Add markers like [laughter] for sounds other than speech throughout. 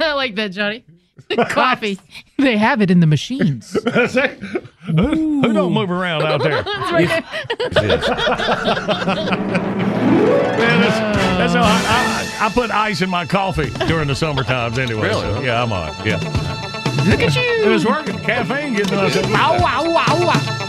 I [laughs] like that, Johnny. [laughs] Coffee. [laughs] They have it in the machines. That's it. Who, who don't move around out there? Man, that's, that's how I, I, I put ice in my coffee during the summer times anyway. Really? so, yeah, I'm on. Yeah. Look at you. It you. was working. Caffeine getting us. Ow, ow, ow, ow.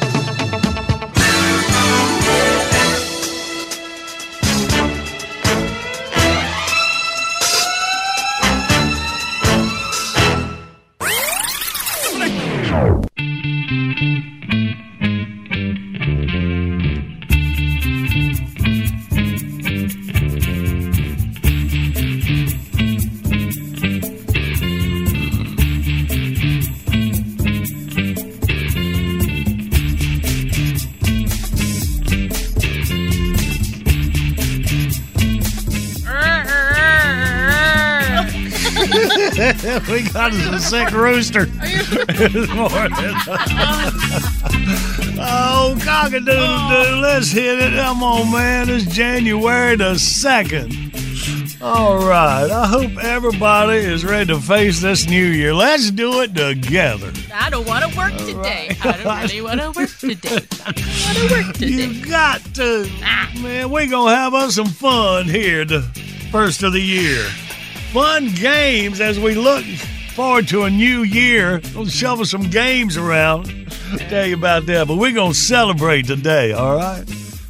Us a sick rooster [laughs] [laughs] this morning. oh, cock-a-doodle-doo. Let's hit it. Come on, man. It's January the 2nd. All right. I hope everybody is ready to face this new year. Let's do it together. I don't want to work today. I don't really want to work today. I don't want to work today. You got to. Man, we're going to have us some fun here the first of the year. Fun games as we look forward to a new year. We'll shovel some games around. Tell you about that. But we're going to celebrate today, all right?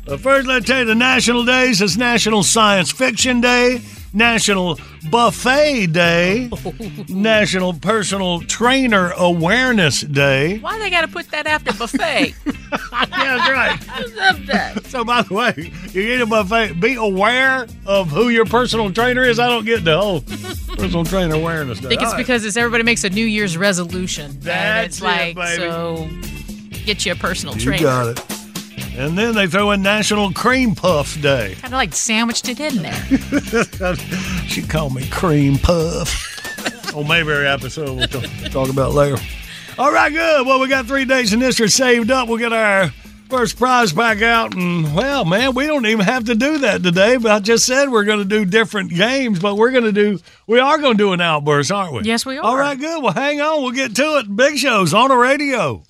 But first, let's tell you the national days. It's National Science Fiction Day, National Buffet Day, [laughs] National Personal Trainer Awareness Day. Why they got to put that after buffet? [laughs] yeah, that's right. [laughs] I love that. So, by the way, you eat a buffet, be aware of who your personal trainer is. I don't get the whole personal trainer awareness. I think it's because it's everybody makes a New Year's resolution. and That's it's it, like, baby. so get you a personal you trainer. got it. And then they throw in National Cream Puff Day. Kind of like sandwiched it in there. [laughs] she called me Cream Puff. [laughs] Oh, on Mayberry episode we'll talk, talk about later. All right, good. Well, we got three days in history saved up. We'll get our first prize back out. And, well, man, we don't even have to do that today. But I just said we're going to do different games, but we're going to do, we are going to do an outburst, aren't we? Yes, we are. All right, good. Well, hang on. We'll get to it. Big Show's on the radio.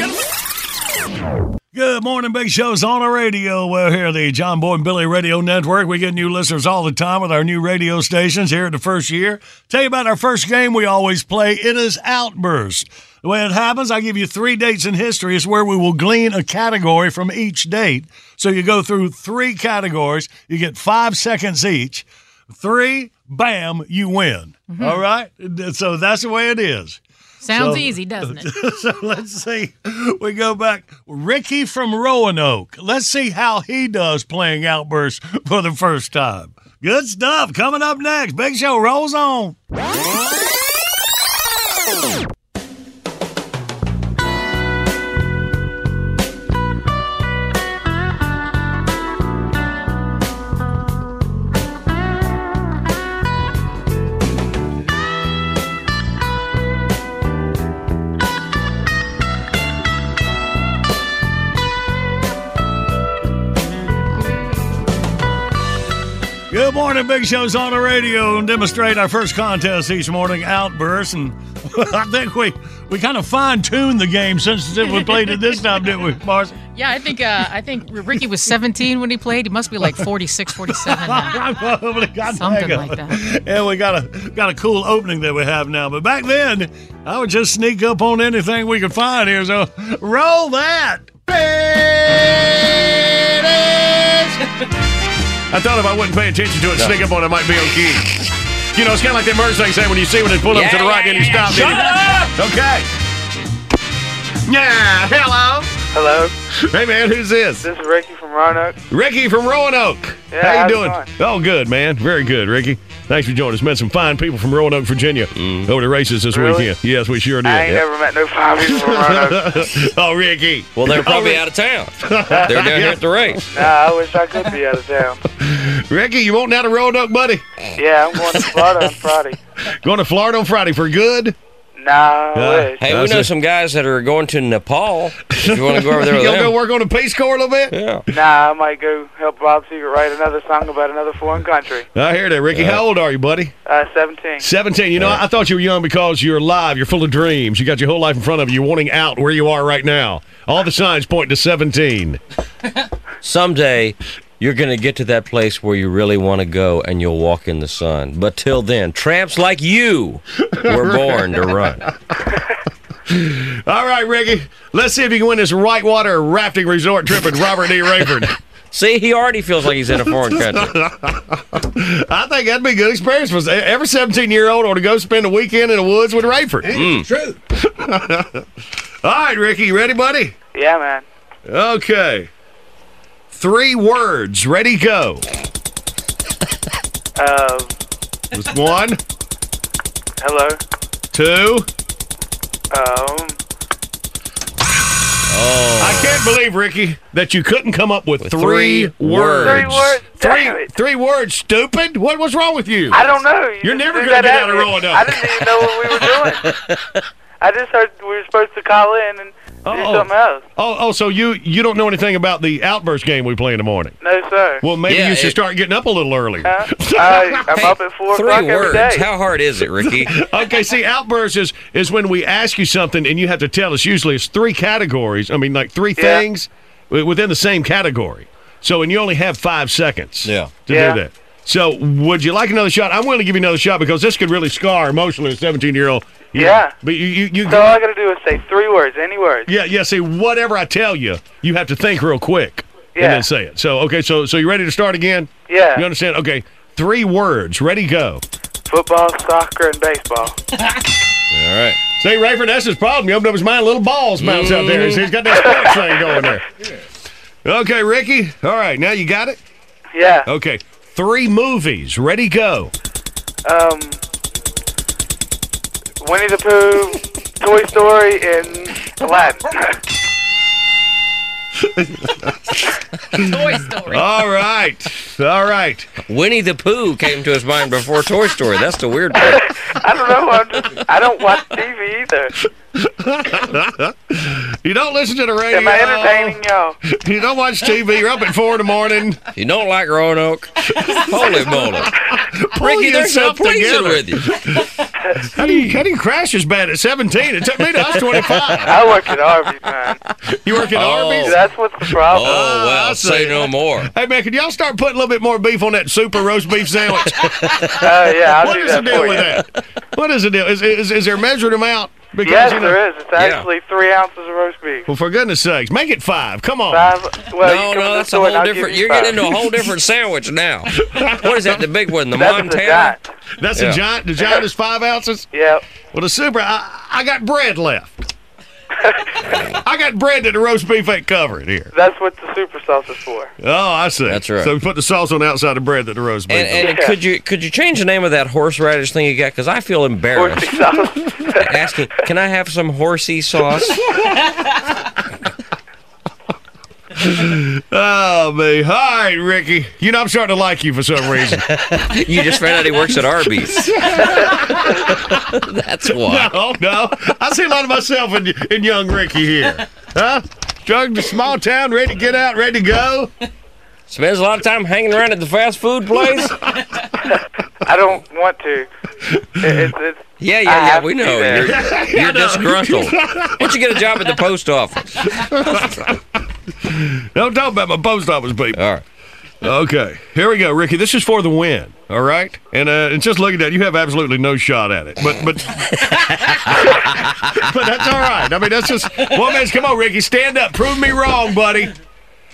Good morning, Big Show's on the radio. We're here, at the John Boy and Billy Radio Network. We get new listeners all the time with our new radio stations here at the first year. Tell you about our first game we always play. It is Outburst. The way it happens, I give you three dates in history. It's where we will glean a category from each date. So you go through three categories. You get five seconds each. three, bam, you win. Mm-hmm. All right? So that's the way it is. Sounds So- easy, doesn't it? [laughs] so let's see. We go back. Ricky from Roanoke. Let's see how he does playing Outburst for the first time. Good stuff. Coming up next. Big Show rolls on. Morning, Big Show's on the radio and demonstrate our first contest each morning, Outburst. And [laughs] I think we, we kind of fine tuned the game since we played it this time, didn't we, Marcy? Yeah, I think uh, I think Ricky was 17 when he played. He must be like 46, 47 now. [laughs] Probably got Something like that. Yeah, we got a got a cool opening that we have now. But back then, I would just sneak up on anything we could find here. So roll that. I thought if I wouldn't pay attention to it, sneak up on it might be okay. You know, it's kind of like that merge thing saying when you see when they pull up to the right, then you stop. Shut up! Okay. Yeah, hello. Hello, Hey man, who's this? this is Ricky from Roanoke. Ricky from Roanoke. Yeah, How you how's doing? going? Oh, good, man. Very good, Ricky. Thanks for joining us. Met some fine people from Roanoke, Virginia, mm. over the races this Really? weekend. Yes, we sure did. I ain't never met no fine people from Roanoke. [laughs] oh, Ricky. Well, they're probably Oh, out of town. They're down here at the race. [laughs] Nah, I wish I could be out of town. [laughs] Ricky, you want down to Roanoke, buddy? Yeah, I'm going to Florida on Friday. Going to Florida on Friday for good? Nah, I Uh. Hey, we know it. some guys that are going to Nepal. If you want to go over there [laughs] You with gonna go work on the Peace Corps a little bit? Yeah. Nah, I might go help Bob Seger write another song about another foreign country. I hear that, Ricky. How old are you, buddy? Uh, 17. 17. You know, I thought you were young because you're alive. You're full of dreams. You got your whole life in front of you. You're wanting out where you are right now. All the signs point to 17. Someday, you're going to get to that place where you really want to go and you'll walk in the sun. But till then, tramps like you [laughs] were born to run. All right, Ricky. Let's see if you can win this whitewater rafting resort trip with Robert D. Rayford. [laughs] See, he already feels like he's in a foreign [laughs] country. I think that'd be a good experience for every 17 year old or to go spend a weekend in the woods with Rayford. Mm. True. All right, Ricky, you ready, buddy? Yeah, man. Okay. Three words. Ready, go. Uh, [laughs] Just one, hello. two. Um, Oh I can't believe, Ricky, that you couldn't come up with, With three, three words. three words. Three, it. three words, stupid. What was wrong with you? I don't know. You You're just never threw gonna that get at out of me. Roanoke. I didn't even know what we were doing. [laughs] I just heard we were supposed to call in and Oh, do Oh. something else. Oh, oh, so you you don't know anything about the outburst game we play in the morning? No, sir. Well, maybe Yeah, you should it- start getting up a little earlier. Huh? I, [laughs] uh, I'm up at 4 Three o'clock every words. day. How hard is it, Ricky? [laughs] okay, see, outbursts is, is when we ask you something and you have to tell us. Usually, it's three categories. I mean, like three Yeah. things wi- within the same category. So, and you only have five seconds. Yeah. To Yeah. do that. So, would you like another shot? I'm willing to give you another shot because this could really scar emotionally a 17 year old. Yeah. But you, you, you So all I got to do is say three words, any words. yeah, yeah. See, whatever I tell you, you have to think real quick and then say it. So, okay, so so you ready to start again? Yeah. You understand? Okay, three words. Ready, go. Football, soccer, and baseball. [laughs] All right. See, Rayford, that's his problem. He opened up his mind, little balls bounce out there. He's got that mm. sports thing going there. Okay, Ricky. All right, now you got it? Yeah. Okay. Three movies. Ready, go. Um, Winnie the Pooh, Toy Story, and Aladdin. [laughs] [laughs] Toy Story. All right. All right. Winnie the Pooh came to his mind before Toy Story. That's the weird part. [laughs] I don't know. I'm just, I don't watch TV either. [laughs] You don't listen to the radio. Am I entertaining y'all? You don't watch TV. You're up at four in the morning. You don't like Roanoke? Holy moly. Pull Ricky, they're so yourself pleasing together. with you. How do you how do you crash as bad at 17? It took me to I was 25. I work at Arby's, man. You work at Oh. Arby's? That's what's the problem. Oh, I well, see. say no more. Hey man, could y'all start putting a little bit more beef on that super roast beef sandwich? Uh, [laughs] yeah, I'll what do is the deal with you. that? What is the deal? Is, is, is there a measured amount? Because yes, you know, there is. It's actually three ounces of roast beef. Well, for goodness sakes, make it five. Come on. Five. Well, no, you come to no, that's a whole different. you You're five. getting into a whole different sandwich now. What is that? The big one, the That's the Montana. giant. That's Yeah. a giant. The giant is five ounces. Yep. Well, the super. I, I got bread left. I got bread that the roast beef ain't covering here. That's what the super sauce is for. Oh, I see. That's right. So we put the sauce on the outside of bread that the roast beef. And, and Yeah. could you could you change the name of that horseradish thing you got? Because I feel embarrassed Horsey sauce. [laughs] asking. Can I have some horsey sauce? [laughs] oh me. All right, Ricky. You know I'm starting to like you for some reason. [laughs] You just found out he works at Arby's. [laughs] That's why. no, no. I see a lot of myself in in young Ricky here. Huh? Drug to small town, ready to get out, ready to go. Spends a lot of time hanging around at the fast food place. [laughs] I don't want to. It's, it's, Yeah, I yeah, yeah. We know you're, you're disgruntled. Why don't you get a job at the post office? Don't talk about my post office people. All right. Okay, here we go, Ricky. This is for the win. All right, and uh, and just looking at it, you have absolutely no shot at it. But but [laughs] but that's all right. I mean, that's just one man's. Come on, Ricky, stand up, prove me wrong, buddy.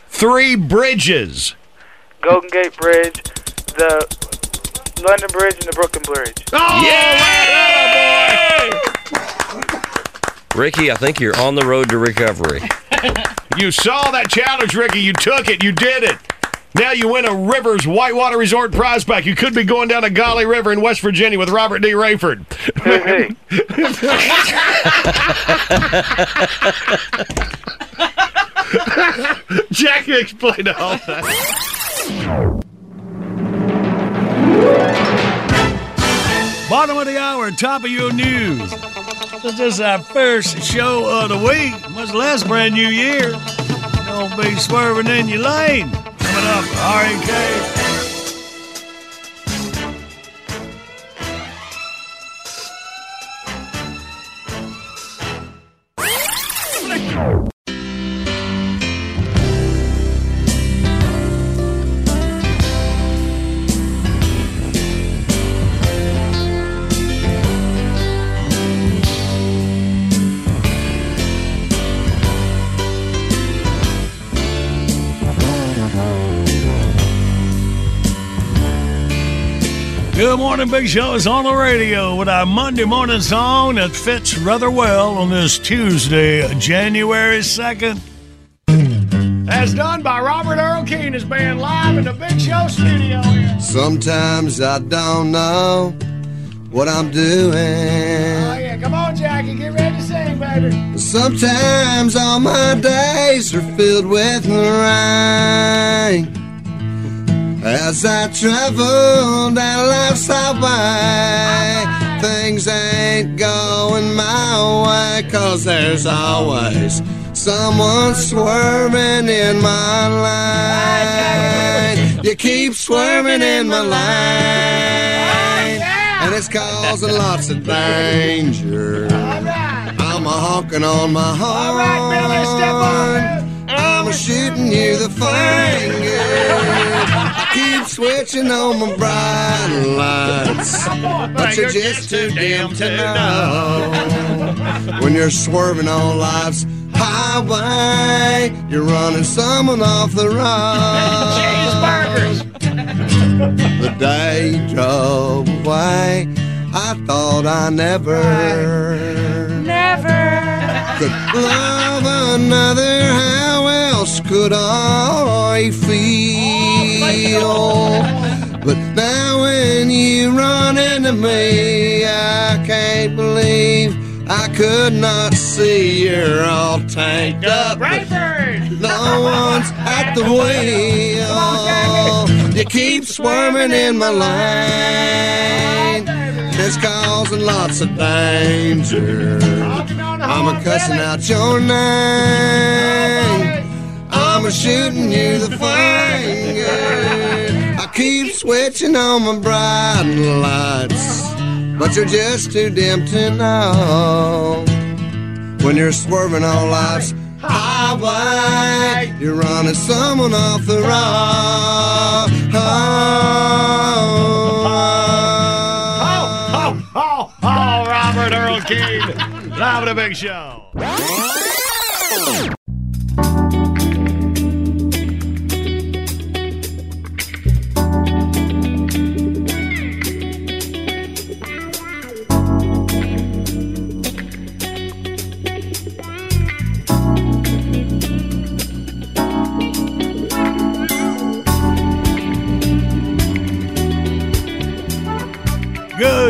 Three bridges. Golden Gate Bridge, the London Bridge, and the Brooklyn Bridge. Oh, Ricky, I think you're on the road to recovery. [laughs] You saw that challenge, Ricky. You took it. You did it. Now you win a Rivers Whitewater Resort prize pack. You could be going down a Gauley River in West Virginia with Robert D. Rayford. Who's [laughs] he? Jack explained all that. Bottom of the hour, top of your news. This is our first show of the week, much less brand new year. Don't be swerving in your lane. Coming up, REK. Morning, Big Show is on the radio with our Monday morning song that fits rather well on this Tuesday, January 2nd. As done by Robert Earl Keen, is band live in the Big Show studio here. Sometimes I don't know what I'm doing. Oh, yeah, come on, Jackie, get ready to sing, baby. Sometimes all my days are filled with rain. As I travel down life's highway, things ain't going my way, cause there's always someone swerving in my lane. You keep swerving in my lane, and it's causing lots of danger. I'm a honking on my horn. I'm shooting you the finger. Keep switching on my bright lights, but you're just too dim to know. When you're swerving on life's highway, you're running someone off the road. The day you drove away, I thought I never, never could love another. How else could I feel? But now when you run into me, I can't believe I could not see you're all tanked up. but No one's at the wheel. You keep swarming in my lane. It's causing lots of danger. I'm a cussing out your name. I'm shooting you the finger. I keep switching on my bright lights, but you're just too dim to know. When you're swerving on life's highway, you're running someone off the road. Oh, oh, oh, oh, Robert Earl Keen. Live at the Big Show.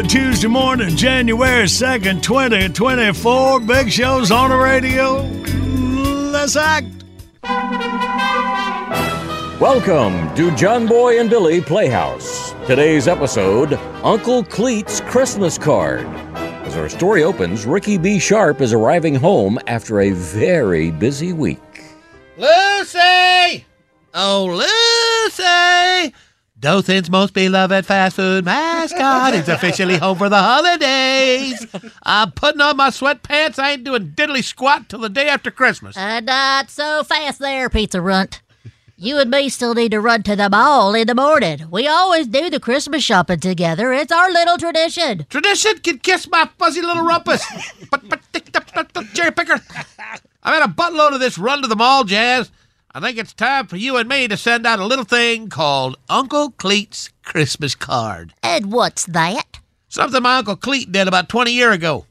Good Tuesday morning, January 2nd, 2024. Big Show's on the radio. Let's act. Welcome to John Boy and Billy Playhouse. Today's episode Uncle Cleet's Christmas Card. As our story opens, Ricky B. Sharp is arriving home after a very busy week. Lucy! Oh, Lucy! Dothan's most beloved fast food mascot is officially home for the holidays. I'm putting on my sweatpants. I ain't doing diddly squat till the day after Christmas. Uh, not so fast there, Pizza Runt. You and me still need to run to the mall in the morning. We always do the Christmas shopping together. It's our little tradition. Tradition can kiss my fuzzy little rumpus. but, but, cherry picker. I've had a buttload of this run to the mall, Jazz. I think it's time for you and me to send out a little thing called Uncle Cleet's Christmas Card. And what's that? Something my Uncle Cleet did about 20 year ago.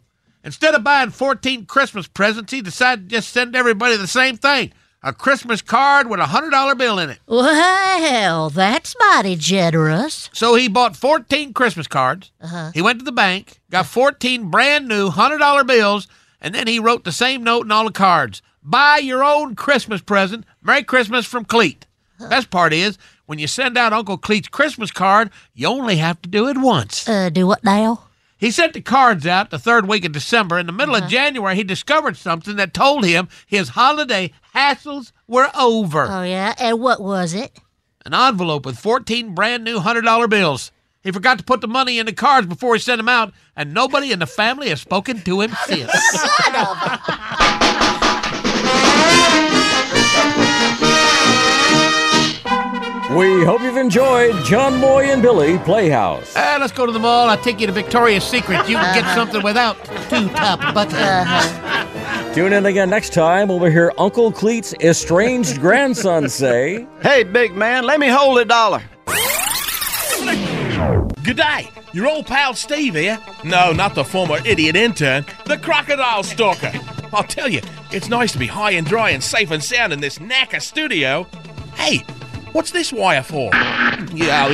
Instead of buying 14 Christmas presents, he decided to just send everybody the same thing a Christmas card with a $100 bill in it. Well, that's mighty generous. So he bought 14 Christmas cards. Uh-huh. He went to the bank, got 14 brand new $100 bills, and then he wrote the same note in all the cards. Buy your own Christmas present. Merry Christmas from Cleet. Best part is, when you send out Uncle Cleet's Christmas card, you only have to do it once. Uh, do what now? He sent the cards out the third week of December. In the middle Uh-huh. of January, he discovered something that told him his holiday hassles were over. Oh, yeah? And what was it? An envelope with 14 brand new $100 bills. He forgot to put the money in the cards before he sent them out, and nobody in the family has spoken to him [laughs] since. We hope you've enjoyed John Boy and Billy Playhouse. Ah, let's go to the mall. I'll take you to Victoria's Secret. You can get something without two top buttons. Tune in again next time when we hear Uncle Cleet's estranged grandson say, Hey, big man, let me hold a dollar. Good day. Your old pal Steve here. No, not the former idiot intern, the crocodile stalker. I'll tell you, it's nice to be high and dry and safe and sound in this knacker studio. Hey, what's this wire for? Yeah,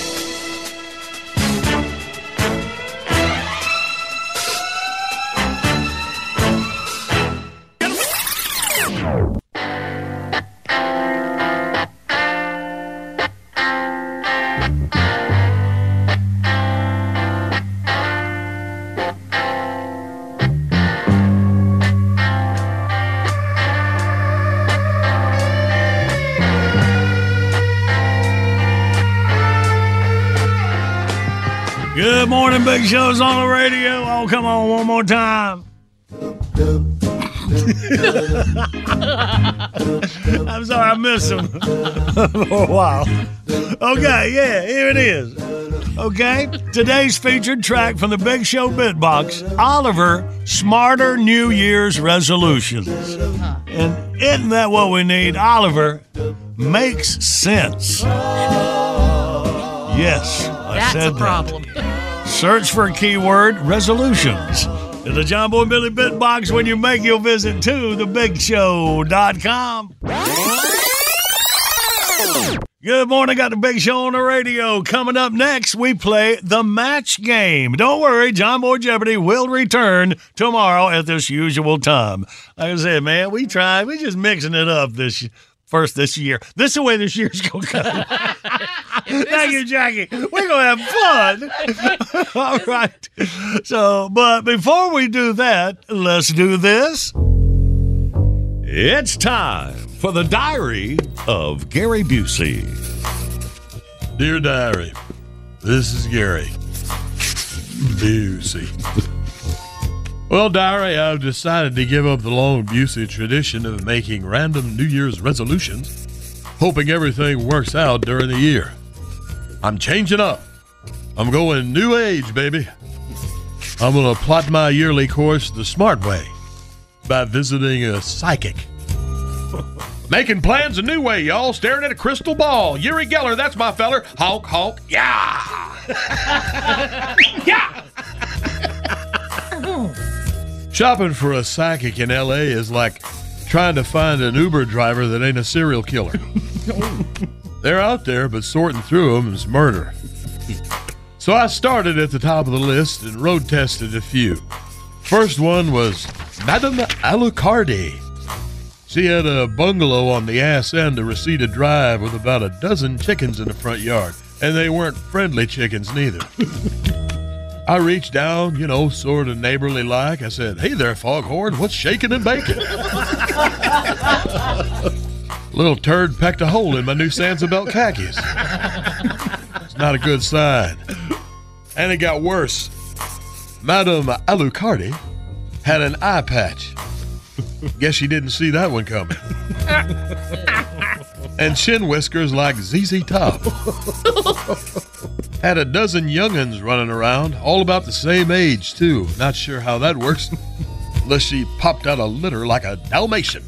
[laughs] Good morning, Big Show's on the radio. Oh, come on, one more time. [laughs] I'm sorry, I missed him [laughs] for a while. Okay, yeah, here it is. Okay, today's featured track from the Big Show Bitbox Oliver Smarter New Year's Resolutions. And isn't that what we need? Oliver makes sense. Oh. Yes, I That's said a problem. that. [laughs] Search for keyword resolutions. In the John Boy Billy Bit Box, when you make your visit to thebigshow.com. Good morning. Got the big show on the radio. Coming up next, we play the match game. Don't worry, John Boy Jeopardy will return tomorrow at this usual time. Like I said, man, we tried. We just mixing it up this first this year. This is the way this year's gonna go. [laughs] Thank you, Jackie. We're gonna have fun. [laughs] All right. So, but before we do that, let's do this. It's time for the diary of Gary Busey. Dear Diary, this is Gary Busey. Well, Diary, I've decided to give up the long Busey tradition of making random New Year's resolutions, hoping everything works out during the year. I'm changing up. I'm going new age, baby. I'm going to plot my yearly course the smart way by visiting a psychic. [laughs] Making plans a new way, y'all. Staring at a crystal ball. Uri Geller, that's my feller. Honk, honk. Yeah. [laughs] yeah. Shopping for a psychic in LA is like trying to find an Uber driver that ain't a serial killer. [laughs] They're out there, but sorting through them is murder. So I started at the top of the list and road tested a few. First one was Madame Alucardi. She had a bungalow on the ass end of Reseda Drive with about a dozen chickens in the front yard, and they weren't friendly chickens neither. [laughs] I reached down, you know, sort of neighborly like. I said, Hey there, foghorn, what's shaking and baking? [laughs] Little turd pecked a hole in my new Sansabelt khakis. It's not a good sign. And it got worse. Madame Alucardi had an eye patch. Guess she didn't see that one coming. and chin whiskers like ZZ Top. Had a dozen young'uns running around, all about the same age, too. Not sure how that works, unless she popped out a litter like a Dalmatian.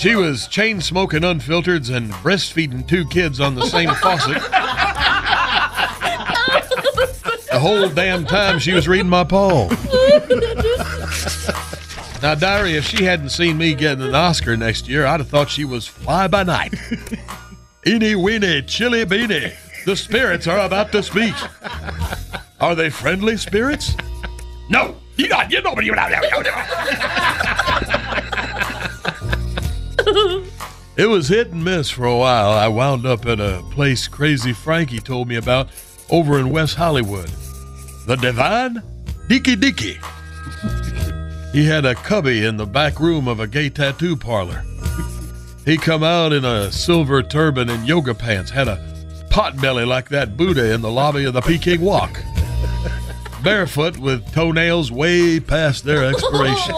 She was chain smoking unfiltered and breastfeeding two kids on the same faucet. The whole damn time she was reading my palm. Now, Diary, if she hadn't seen me getting an Oscar next year, I'd have thought she was fly by night. Eeny weeny, chilly beanie. The spirits are about to speak. Are they friendly spirits? No. You're not. you know but you It was hit and miss for a while. I wound up at a place Crazy Frankie told me about over in West Hollywood. The Divine Dicky Dicky. [laughs] He had a cubby in the back room of a gay tattoo parlor. He come out in a silver turban and yoga pants, had a pot belly like that Buddha in the lobby of the Peking Wok. Barefoot with toenails way past their expiration.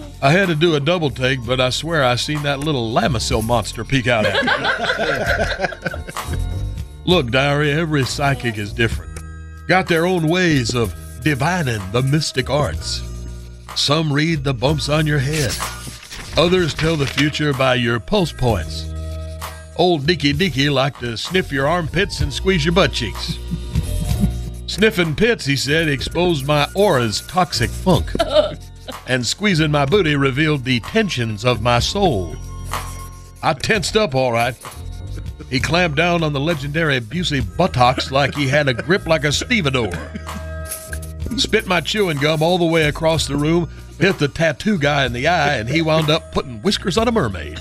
[laughs] I had to do a double take, but I swear I seen that little Lamisil monster peek out at me. [laughs] Look, Diary, every psychic is different. Got their own ways of divining the mystic arts. Some read the bumps on your head. Others tell the future by your pulse points. Old Dicky Dicky liked to sniff your armpits and squeeze your butt cheeks. [laughs] Sniffing pits, he said, exposed my aura's toxic funk. [laughs] and squeezing my booty revealed the tensions of my soul. I tensed up all right. He clamped down on the legendary Busey buttocks like he had a grip like a stevedore. Spit my chewing gum all the way across the room, hit the tattoo guy in the eye, and he wound up putting whiskers on a mermaid.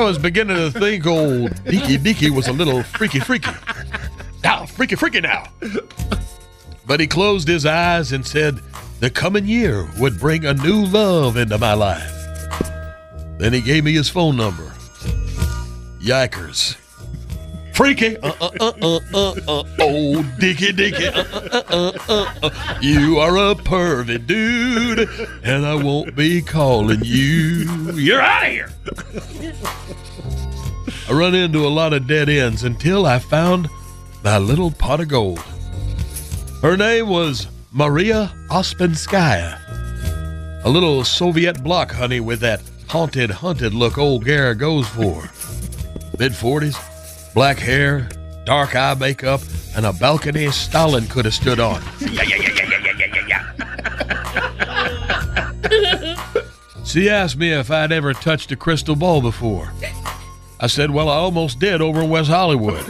I was beginning to think old Deaky Deaky was a little freaky freaky. Now, freaky freaky now. But he closed his eyes and said the coming year would bring a new love into my life. Then he gave me his phone number. Yikers. Freaky. Uh, uh, uh, uh, uh, uh. Oh, Dicky Dicky. Uh, uh, uh, uh, uh. You are a pervy dude, and I won't be calling you. You're out of here. I run into a lot of dead ends until I found my little pot of gold. Her name was Maria Ouspenskaya. A little Soviet block honey with that haunted, hunted look old Gara goes for. Mid 40s, black hair, dark eye makeup, and a balcony Stalin could have stood on. [laughs] Yeah, yeah, yeah, yeah, yeah, yeah, yeah, yeah. She asked me if I'd ever touched a crystal ball before. I said, Well, I almost did over in West Hollywood.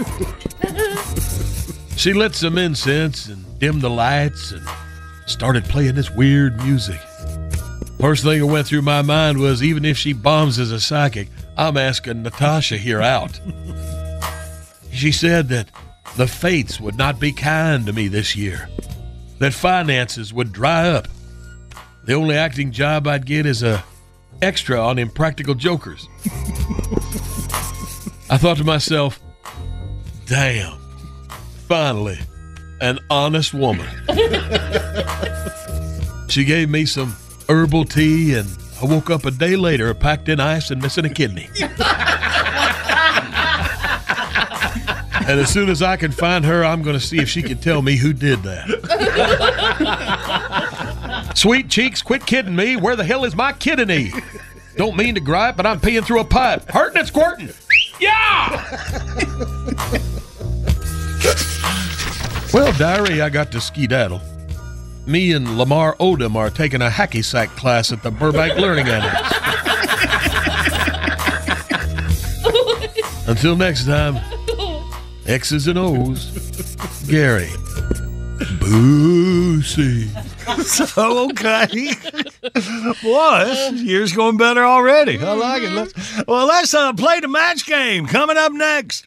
she lit some incense and dimmed the lights and started playing this weird music. First thing that went through my mind was even if she bombs as a psychic, I'm asking Natasha here out. She said that the fates would not be kind to me this year, that finances would dry up. The only acting job I'd get is a extra on Impractical Jokers. I thought to myself, damn, finally, an honest woman. she gave me some herbal tea, and I woke up a day later packed in ice and missing a kidney. And as soon as I can find her, I'm going to see if she can tell me who did that. Sweet cheeks, quit kidding me. Where the hell is my kidney? Don't mean to gripe, but I'm peeing through a pipe. Hurting and squirting. Yeah! well, diary, I got to skedaddle. Me and Lamar Odom are taking a hacky sack class at the Burbank Learning Annex. [laughs] Until next time, X's and O's, Gary. Busey. so okay. Boy, this year's going better already. I like it. Let's, well, let's uh, play the match game coming up next.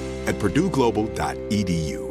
at purdueglobal.edu.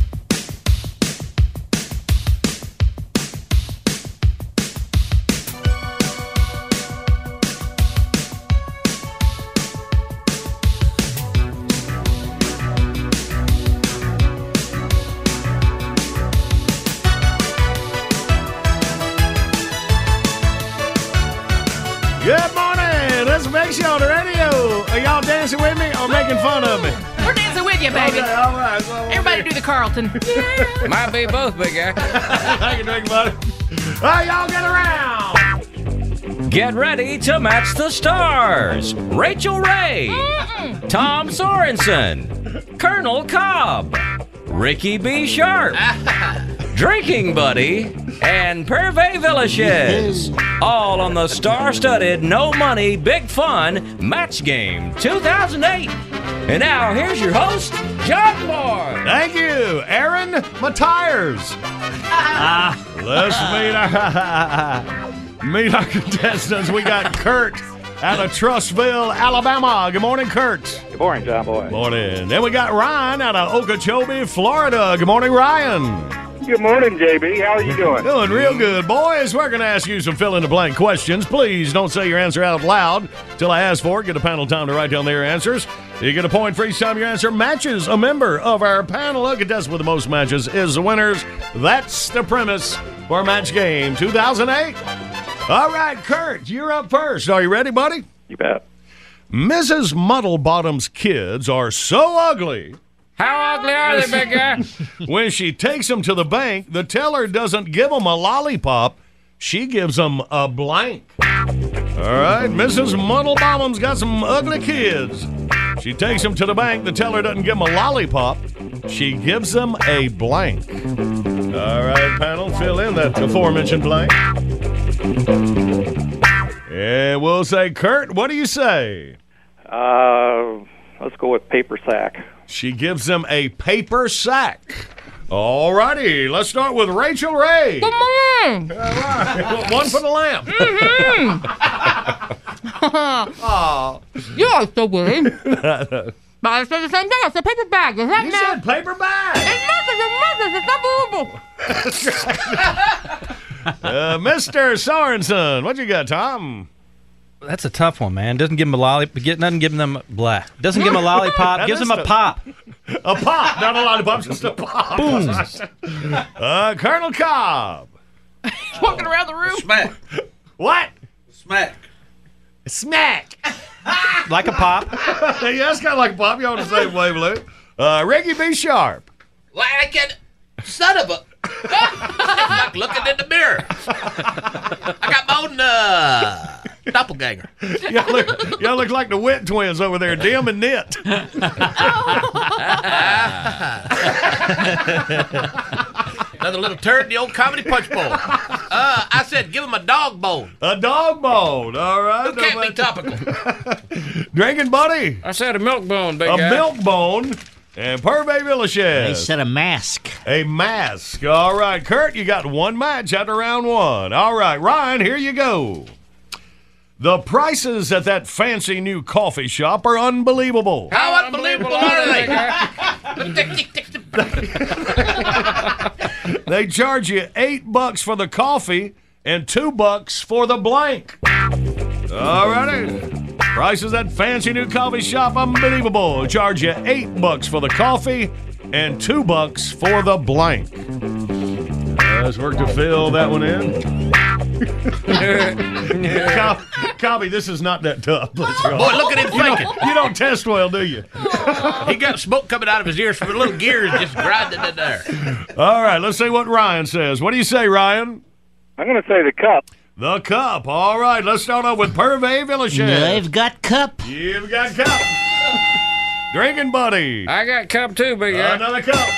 Carlton. [laughs] Might be both, big guy. Thank you, drink, buddy. All right, y'all get around. Get ready to match the stars. Rachael Ray, Tom Sorensen, Colonel Cobb, Ricky B. Sharp, [laughs] Drinking Buddy, and Pervey Villages. All on the star-studded, no money, big fun match game 2008. And now here's your host, John Moore. Thank you, Aaron Matires. ah, [laughs] let's meet our [laughs] meet our contestants. We got Kurt out of Trussville, Alabama. Good morning, Kurt. Good morning, John Boy. Morning. Then we got Ryan out of Okeechobee, Florida. Good morning, Ryan. Good morning, JB. How are you doing? [laughs] Doing real good, boys. We're going to ask you some fill in the blank questions. Please don't say your answer out loud till I ask for it. Get a panel time to write down their answers. You get a point for each time your answer matches a member of our panel. Look A contestant with the most matches is the winners. That's the premise for Match Game 2008. All right, Kurt, you're up first. Are you ready, buddy? You bet. Mrs. Muddlebottom's kids are so ugly. How ugly are they, big guy? [laughs] when she takes them to the bank, the teller doesn't give them a lollipop. She gives them a blank. All right, Mrs. Muddlebottom's got some ugly kids. She takes them to the bank. The teller doesn't give them a lollipop. She gives them a blank. All right, panel, fill in that aforementioned blank. And we'll say, Kurt, what do you say? Uh, let's go with paper sack. She gives them a paper sack. All righty, let's start with Rachael Ray. Come on. [laughs] One for the lamp. oh. You are so good. [laughs] but I said the same thing. I said paper bag. Is that You matter? said paper bag. It matters. It matters. It's unbelievable. [laughs] Uh, Mr. Sorensen, what you got, Tom? That's a tough one, man. Doesn't give them a lollipop. Get doesn't give them blah. Doesn't give them a [laughs] lollipop. Gives is them a pop. A pop, not a lollipop, just a pop. [laughs] Boom. Uh, Colonel Cobb. [laughs] Walking around the room. Smack. What? Smack. Smack. Like a pop. yeah, that's kind of like a pop. Y'all on the same wavelength. Uh, Reggie B. Sharp. Like an son of a. [laughs] like looking in the mirror. I got my own uh, doppelganger. Y'all look, y'all look like the Wit twins over there, dim and knit. [laughs] Another little turd in the old comedy punch bowl. Uh, I said, give him a dog bone. A dog bone. All right. Who can't be topical? [laughs] Drinking buddy. I said a milk bone, big a guy. milk bone. And Purvey Villashez. They said a mask. A mask. All right, Kurt, you got one match after round one. All right, Ryan, here you go. The prices at that fancy new coffee shop are unbelievable. How unbelievable are they? [laughs] They charge you eight bucks for the coffee and two bucks for the blank. All righty. Prices at fancy new coffee shop unbelievable. Charge you eight bucks for the coffee and two bucks for the blank. Let's work to fill that one in. [laughs] Co- Cobby, this is not that tough. Let's go. Boy, look at him You don't- thinking. You don't test well, do you? he got smoke coming out of his ears from a little gears just grinding in there. All right, let's see what Ryan says. What do you say, Ryan? I'm going to say the cup. The cup. All right, let's start off with Purvey Villashez. They've got cup. You've got cup. Drinking buddy. I got cup too, big guy. Another cup.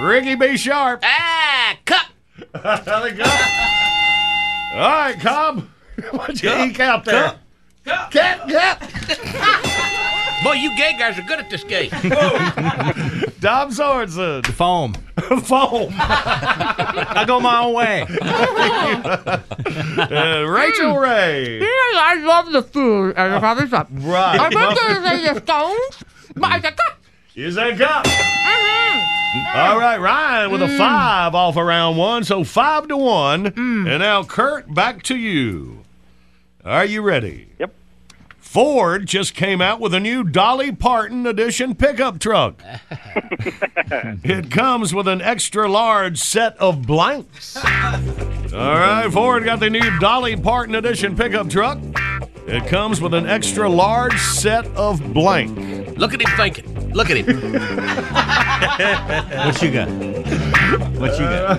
Ricky B. Sharp. Ah, cup. Another cup. All right, Cobb. [laughs] What'd you eke out there? Cup. Cup, cup. [laughs] Boy, you gay guys are good at this game. [laughs] Dom Sorensen. Foam. [laughs] Foam. I go my own way. Uh, Rachael hmm. Ray. Yeah, I love the food at the coffee shop. Right. I was going to say the stones, but I said cup. Is that cup? Mm-hmm. All right, Ryan with a mm. five off of round one, so five to one. Mm. And now, Kurt, back to you. Are you ready? Yep. Ford just came out with a new Dolly Parton edition pickup truck. [laughs] it comes with an extra large set of blanks. All right, Ford got the new Dolly Parton edition pickup truck. It comes with an extra large set of blank. Look at him thinking. Look at him. [laughs] What you got? What you got?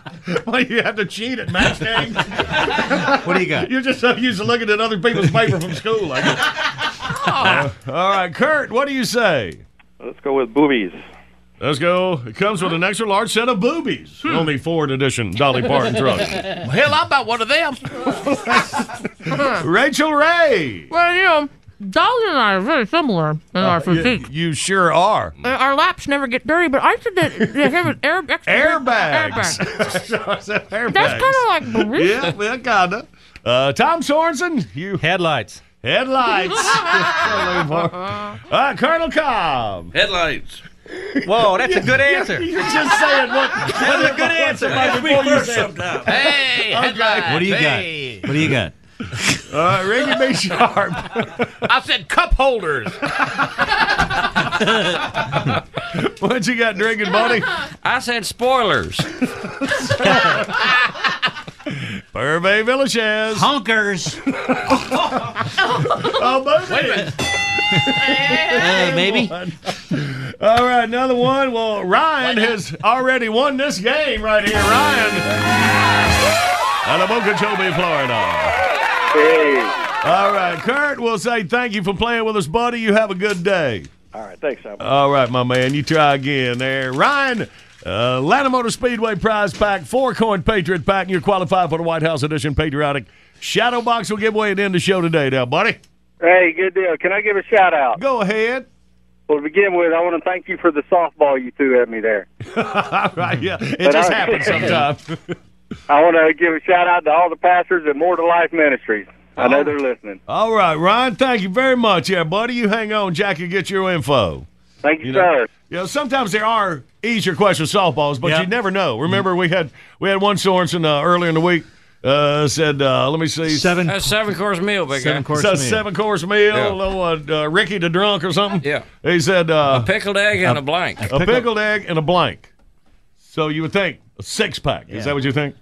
[laughs] [laughs] well, you have to cheat at match games. [laughs] What do you got? You're just so used to looking at other people's paper from school. I guess. Uh, [laughs] all right, Kurt, what do you say? Let's go with boobies. Let's go. It comes with an extra large set of boobies on the Ford edition Dolly Parton truck. Well, hell, I'm about one of them. Rachael Ray. Well, you know, Dolly and I are very similar in our physique. You, you sure are. Uh, our laps never get dirty, but I said that [laughs] they have an air, extra Airbags. Airbag. [laughs] Airbags. That's kind of like barista. Yeah, well, kinda. Uh, Tom Sorensen, you Headlights. headlights. All right, [laughs] Colonel Cobb. Headlights. Whoa, that's a good answer. You're just saying what. That's a good answer. Before you said- Hey, headlights. What do you hey. got? What do you got? All right, Ricky B. Sharp. I said cup holders. what you got drinking, buddy? I said spoilers. Purvey Villashez. Honkers. [laughs] oh, baby. Wait a minute. Uh, maybe. All right, another one. Well, Ryan has already won this game right here. Ryan. Out of Okeechobee, Florida. All right, Kurt, we'll say thank you for playing with us, buddy. You have a good day. All right, thanks, Al. All right, my man. You try again there. Ryan, uh, Atlanta Motor Speedway prize pack, four coin Patriot pack, and you're qualified for the White House Edition Patriotic Shadow Box. We'll give away at the end of the show today, now, buddy. Hey, good deal. Can I give a shout out? Go ahead. Well, to begin with, I want to thank you for the softball you threw at me there. [laughs] All right, yeah. It But just I- happens sometimes. [laughs] I want to give a shout out to all the pastors at More to Life Ministries. I know they're listening. All right, Ryan, thank you very much. Yeah, buddy, you hang on. Jack will get your info. Thank you, know, sir. You know, sometimes there are easier questions, softballs, but you never know. Remember, we had we had one Sorensen uh, earlier in the week uh, said, uh, let me see, Seven. That's seven course meal, big Seven guy. course said meal. seven course meal. Yeah. Little, uh, uh, Ricky the drunk or something. Yeah. he said uh, A pickled egg and a blank. a pickled egg and a blank. So you would think a six pack. Is that what you think?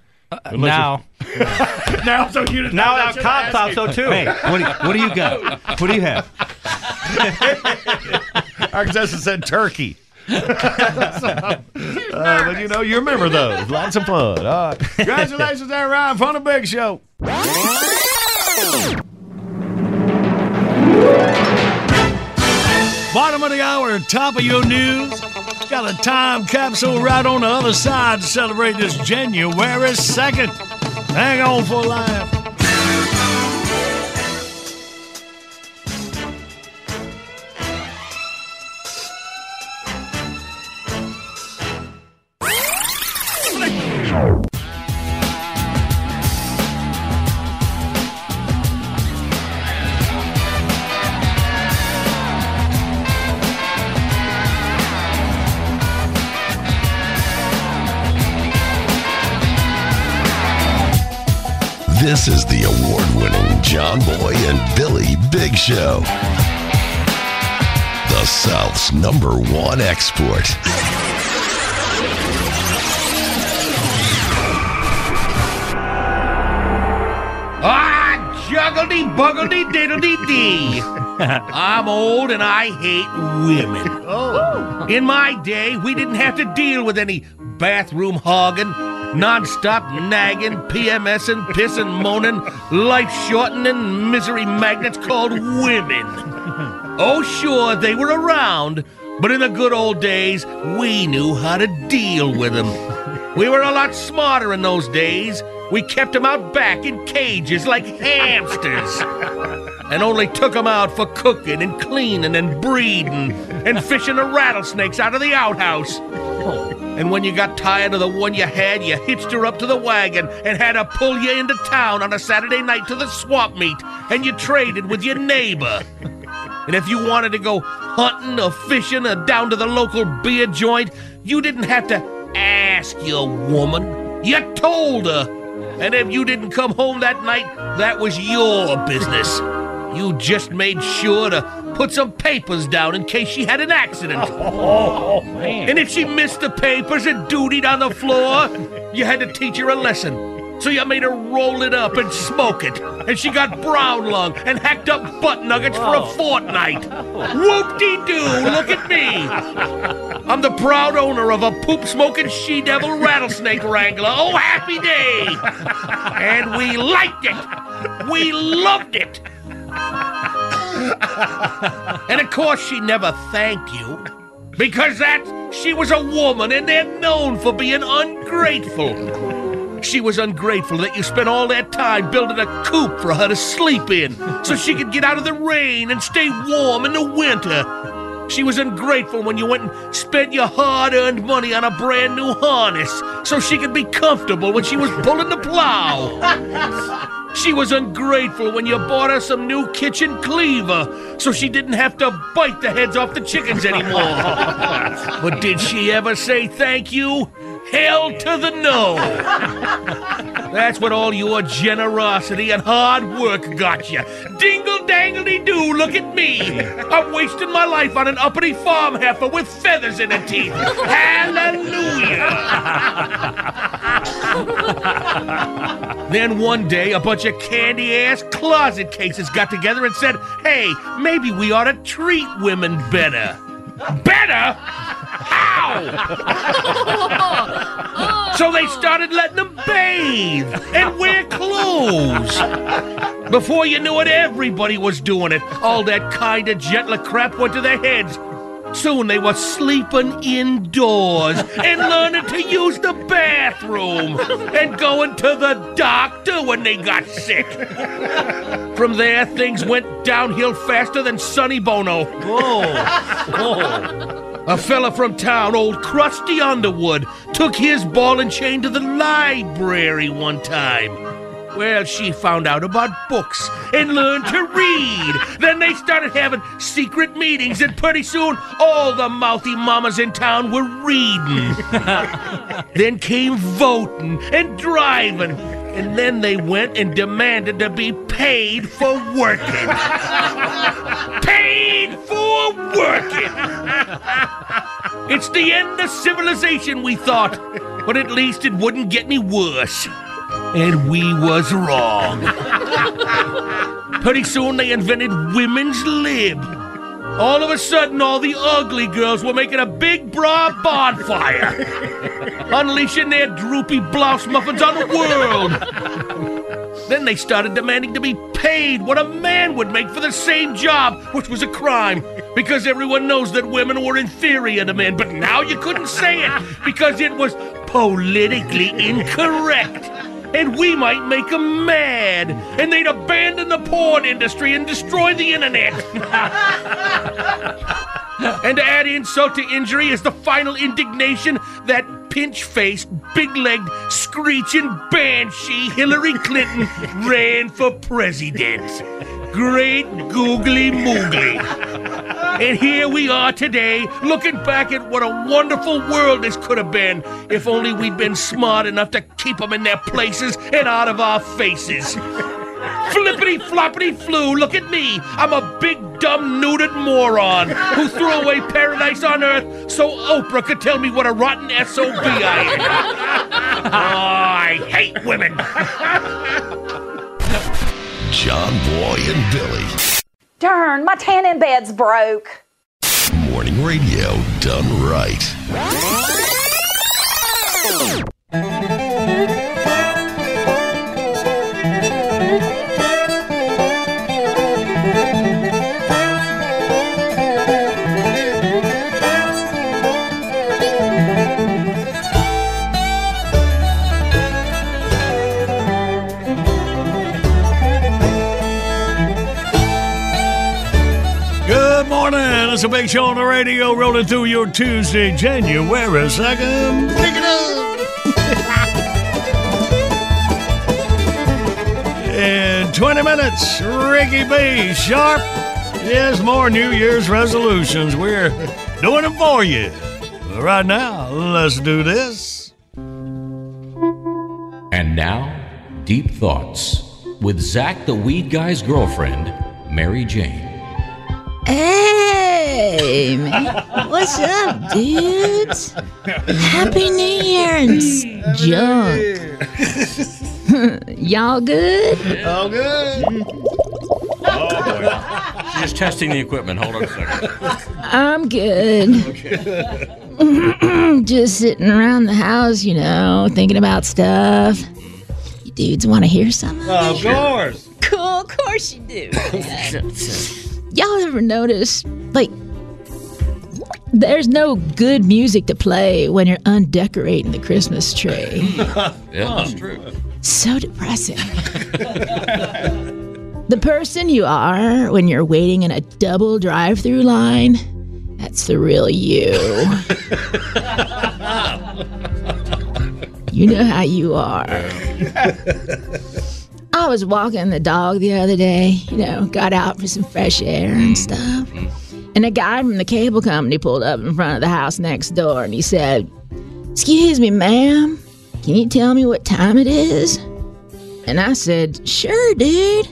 Unless now, you- [laughs] now, so you now, now, that's I'm thought so asking. too. Hey, what do, you, what do you got? What do you have? [laughs] Our contestant said turkey. [laughs] Uh, but you know, you remember those. Lots of fun. All right. Congratulations there, Ryan, from the big show. Bottom of the hour, top of your news. Got a time capsule right on the other side to celebrate this January 2nd. Hang on for a This is the award winning John Boy and Billy Big Show. The South's number one export. Ah, juggledy buggledy diddledy dee. [laughs] I'm old and I hate women. Oh. In my day, we didn't have to deal with any bathroom hogging, nonstop nagging, PMSing, pissing, moaning, life shortening misery magnets called women. Oh, sure, they were around, but in the good old days, we knew how to deal with them. We were a lot smarter in those days. We kept them out back in cages like hamsters. And only took them out for cooking and cleaning and breeding and fishing the rattlesnakes out of the outhouse. And when you got tired of the one you had, you hitched her up to the wagon and had her pull you into town on a Saturday night to the swap meet, and you traded with your neighbor. [laughs] And if you wanted to go hunting or fishing or down to the local beer joint, you didn't have to ask your woman. You told her. And if you didn't come home that night, that was your business. You just made sure to put some papers down in case she had an accident. [laughs] Oh, oh man! And if she missed the papers and dutied on the floor, you had to teach her a lesson. So you made her roll it up and smoke it. And she got brown lung and hacked up butt nuggets for a fortnight. [laughs] Whoop-de-doo, look at me. I'm the proud owner of a poop-smoking she-devil rattlesnake wrangler. Oh, happy day. And we liked it. We loved it. And of course, she never thanked you. Because that, she was a woman and they're known for being ungrateful. She was ungrateful that you spent all that time building a coop for her to sleep in so she could get out of the rain and stay warm in the winter. She was ungrateful when you went and spent your hard earned money on a brand new harness so she could be comfortable when she was pulling the plow. [laughs] She was ungrateful when you bought her some new kitchen cleaver so she didn't have to bite the heads off the chickens anymore. [laughs] but did she ever say thank you? Hell to the no. [laughs] That's what all your generosity and hard work got you. Dingle dangledy doo, look at me. I'm wasting my life on an uppity farm heifer with feathers in her teeth. Hallelujah. [laughs] then one day, a bunch of candy ass closet cases got together and said, hey, maybe we ought to treat women better. Better? How? so they started letting them bathe and wear clothes. Before you knew it, everybody was doing it. All that kind of gentler crap went to their heads. Soon they were sleeping indoors and learning to use the bathroom and going to the doctor when they got sick. From there, things went downhill faster than Sonny Bono. Whoa. Whoa. A fella from town, old Krusty Underwood, took his ball and chain to the library one time. Well, she found out about books and learned to read. Then they started having secret meetings, and pretty soon all the mouthy mamas in town were reading. [laughs] then came voting and driving. And then they went and demanded to be paid for working. [laughs] paid for working! it's the end of civilization, we thought. But at least it wouldn't get any worse. And we was wrong. Pretty soon they invented women's lib. All of a sudden, all the ugly girls were making a big bra bonfire, unleashing their droopy blouse muffins on the world. Then they started demanding to be paid what a man would make for the same job, which was a crime, because everyone knows that women were inferior to men. But now you couldn't say it because it was politically incorrect. And we might make them mad, and they'd abandon the porn industry and destroy the internet. [laughs] and to add insult to injury is the final indignation that pinch faced, big legged, screeching banshee Hillary Clinton [laughs] ran for president. Great googly moogly. And here we are today, looking back at what a wonderful world this could have been if only we'd been smart enough to keep them in their places and out of our faces. Flippity floppity flu, look at me. I'm a big, dumb, nuded moron who threw away paradise on earth so Oprah could tell me what a rotten SOB I am. [laughs] oh, I hate women. John Boy and Billy. Darn, my tanning bed's broke. Morning radio done right. Morning. It's a big show on the radio rolling through your Tuesday, January 2nd. Pick it up. [laughs] In 20 minutes, Ricky B. Sharp. Yes, more New Year's resolutions. We're [laughs] doing them for you. But right now, let's do this. And now, Deep Thoughts with Zach the Weed Guy's girlfriend, Mary Jane. Hey, man. What's up, dudes? Happy New Year and s- junk. [laughs] Y'all good? All good. Oh, boy. She's just testing the equipment. Hold on a second. I'm good. [clears throat] Just sitting around the house, you know, thinking about stuff. You dudes want to hear something? Of course. Cool, of course you do. [laughs] Y'all ever notice, like, there's no good music to play when you're undecorating the Christmas tree? [laughs] Yeah, that's true. so depressing. the person you are when you're waiting in a double drive through line, that's the real you. you know how you are. I was walking the dog the other day, you know, got out for some fresh air and stuff. Mm-hmm. And a guy from the cable company pulled up in front of the house next door and he said, Excuse me, ma'am. Can you tell me what time it is? And I said, Sure, dude.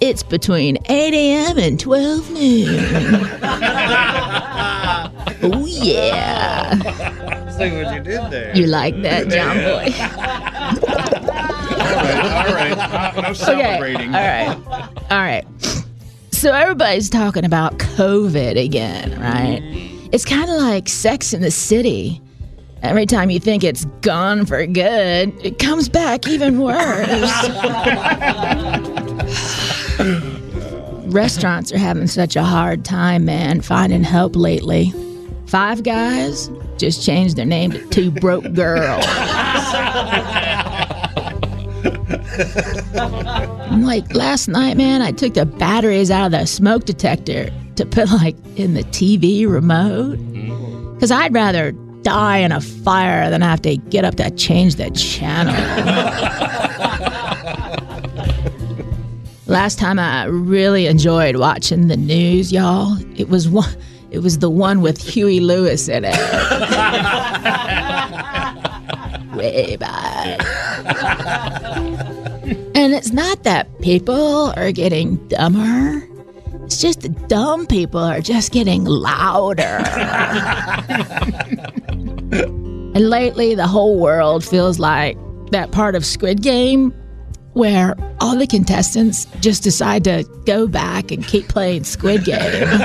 It's between 8 a.m. and 12 noon. [laughs] oh, yeah. See what you did there. You like that, John Boy? [laughs] all right, all right. No, no celebrating. Okay. All right. All right. So everybody's talking about COVID again, right? Mm-hmm. It's kind of like Sex in the City. Every time you think it's gone for good, it comes back even worse. [laughs] [sighs] Restaurants are having such a hard time, man, finding help lately. Five Guys just changed their name to Two Broke Girls. [laughs] I'm like, last night, man, I took the batteries out of the smoke detector to put like in the TV remote. Because I'd rather die in a fire than have to get up to change the channel. last time I really enjoyed watching the news, y'all, it was one. It was the one with Huey Lewis in it. [laughs] Way back. And it's not that people are getting dumber. It's just dumb people are just getting louder. [laughs] and lately, the whole world feels like that part of Squid Game where all the contestants just decide to go back and keep playing Squid Game. [laughs]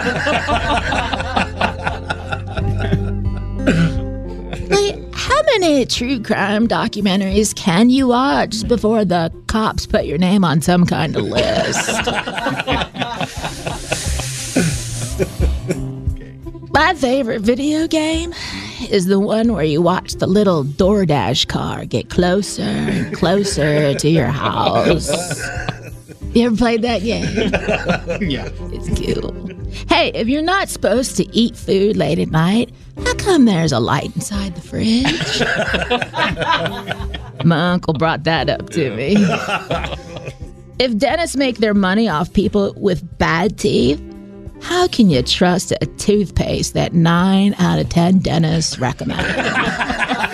many true crime documentaries can you watch before the cops put your name on some kind of list? [laughs] My favorite video game is the one where you watch the little DoorDash car get closer and closer to your house. [laughs] You ever played that game? [laughs] yeah. It's cool. Hey, if you're not supposed to eat food late at night, how come there's a light inside the fridge? [laughs] My uncle brought that up to me. If dentists make their money off people with bad teeth, how can you trust a toothpaste that nine out of ten dentists recommend? [laughs]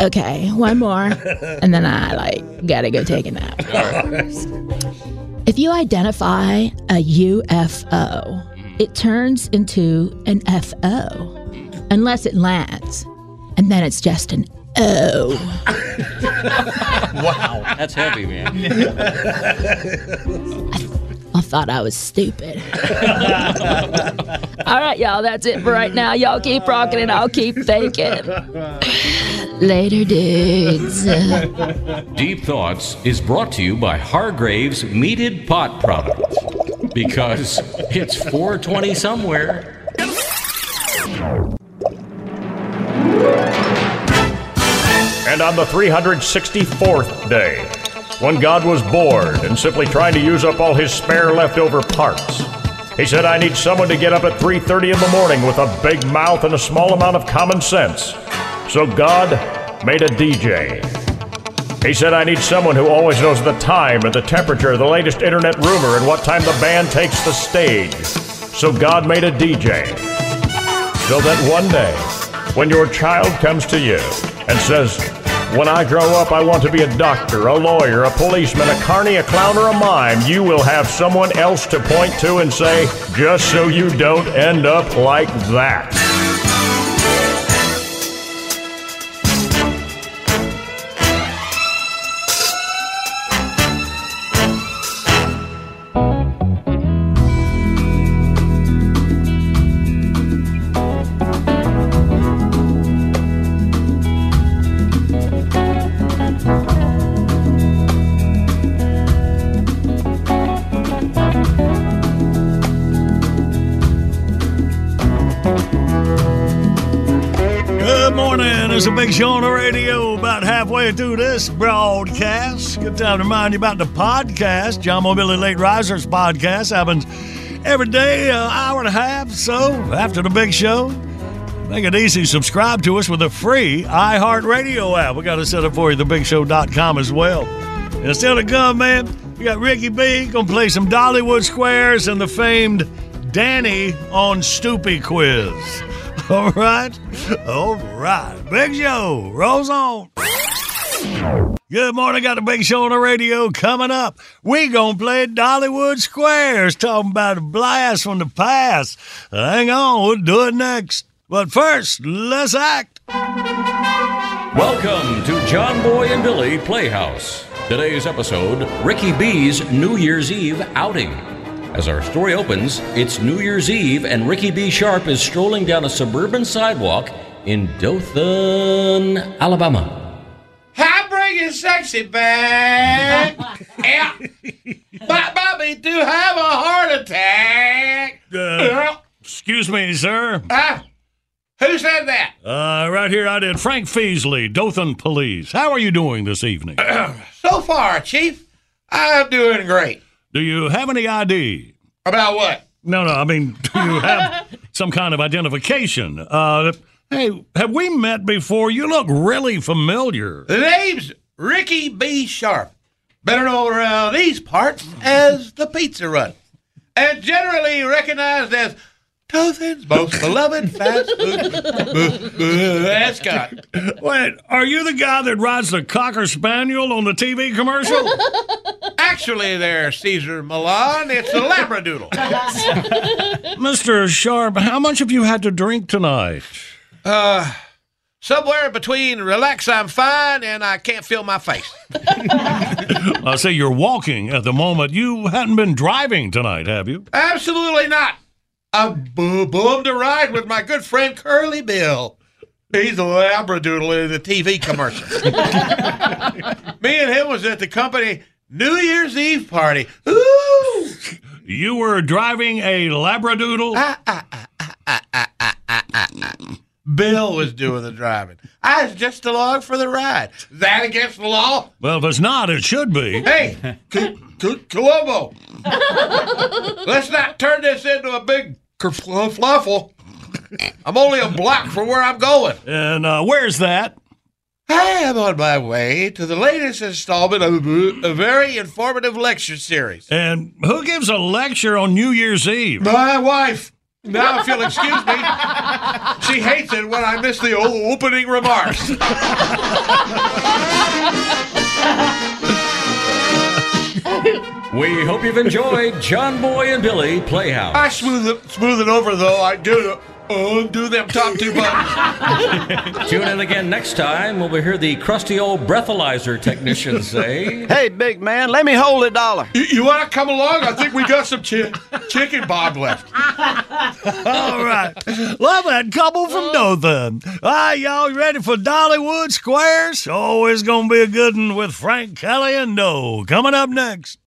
okay, one more, [laughs] and then I like gotta go take a nap. [laughs] If you identify a UFO, mm-hmm. it turns into an FO, mm-hmm. unless it lands, and then it's just an O. [laughs] wow. That's heavy, man. I thought I was stupid. All right, y'all, that's it for right now. Y'all keep rocking and I'll keep thinking. Later, dudes. Deep Thoughts is brought to you by Hargrave's Meated Pot Products Because it's 420 somewhere. And on the 364th day, when God was bored and simply trying to use up all his spare leftover parts, he said, I need someone to get up at 3:30 in the morning with a big mouth and a small amount of common sense. So God made a DJ. He said, I need someone who always knows the time and the temperature, the latest internet rumor, and what time the band takes the stage. So God made a DJ. So that one day, when your child comes to you and says, When I grow up, I want to be a doctor, a lawyer, a policeman, a carny, a clown, or a mime, you will have someone else to point to and say, Just so you don't end up like that. Halfway through this broadcast. Good time to remind you about the podcast, John Boy and Billy Late Risers podcast. Happens every day, an hour and a half. So after the big show, make it easy. Subscribe to us with a free iHeartRadio app. We got it set up for you, thebigshow.com as well. And still to come, man, we got Ricky B. Gonna play some Dollywood Squares and the famed Danny on Stoopy quiz. [laughs] All right. All right. Big Show rolls on. Good morning. Got a big show on the radio coming up. We gonna play Dollywood Squares, talking about a blast from the past. Hang on, we'll do it next. But first, let's act. Welcome to John Boy and Billy Playhouse. Today's episode Ricky B's New Year's Eve outing. As our story opens, it's New Year's Eve and Ricky B. Sharp is strolling down a suburban sidewalk in Dothan, Alabama. I'm sexy back. [laughs] yeah. But Bobby do have a heart attack. Uh, excuse me, sir. Ah, who said that? Uh, right here, I did. Frank Feasley, Dothan Police. How are you doing this evening? [clears throat] So far, Chief, I'm doing great. Do you have any ID? About what? No, no. I mean, do you have [laughs] some kind of identification? Uh, hey, have we met before? You look really familiar. The name's Ricky B. Sharp, better known around these parts as the Pizza Run, and generally recognized as Dothan's most beloved fast food mascot. Wait, are you the guy that rides the Cocker Spaniel on the TV commercial? Actually, there, Cesar Millan, it's a Labradoodle. Mr. Sharp, how much have you had to drink tonight? Uh, somewhere between relax, I'm fine, and I can't feel my face. [laughs] I say you're walking at the moment. You hadn't been driving tonight, have you? Absolutely not. I'm bummed to ride with my good friend Curly Bill. He's a Labradoodle in the TV commercial. [laughs] Me and him was at the company New Year's Eve party. Ooh! You were driving a Labradoodle? Ah, ah, ah, Bill was doing the driving. I was just along for the ride. Is that against the law? Well, if it's not, it should be. Hey, C- C- Columbo, let's not turn this into a big kerfluffle. I'm only a block from where I'm going. And uh, where's that? I am on my way to the latest installment of a very informative lecture series. And who gives a lecture on New Year's Eve? My wife. Now, if you'll excuse me, she hates it when I miss the opening remarks. We hope you've enjoyed John Boy and Billy Playhouse. I smooth it, smooth it over though. I do Oh, undo them top two buttons. [laughs] Tune in again next time when we hear the crusty old breathalyzer technician say, [laughs] Hey, big man, let me hold a dollar. You, you want to come along? I think we got some chi- chicken bob left. [laughs] All right. Love that couple from oh. Dothan. All right, y'all ready for Dollywood Squares? Oh, it's going to be a good one with Frank Kelly and No. Coming up next.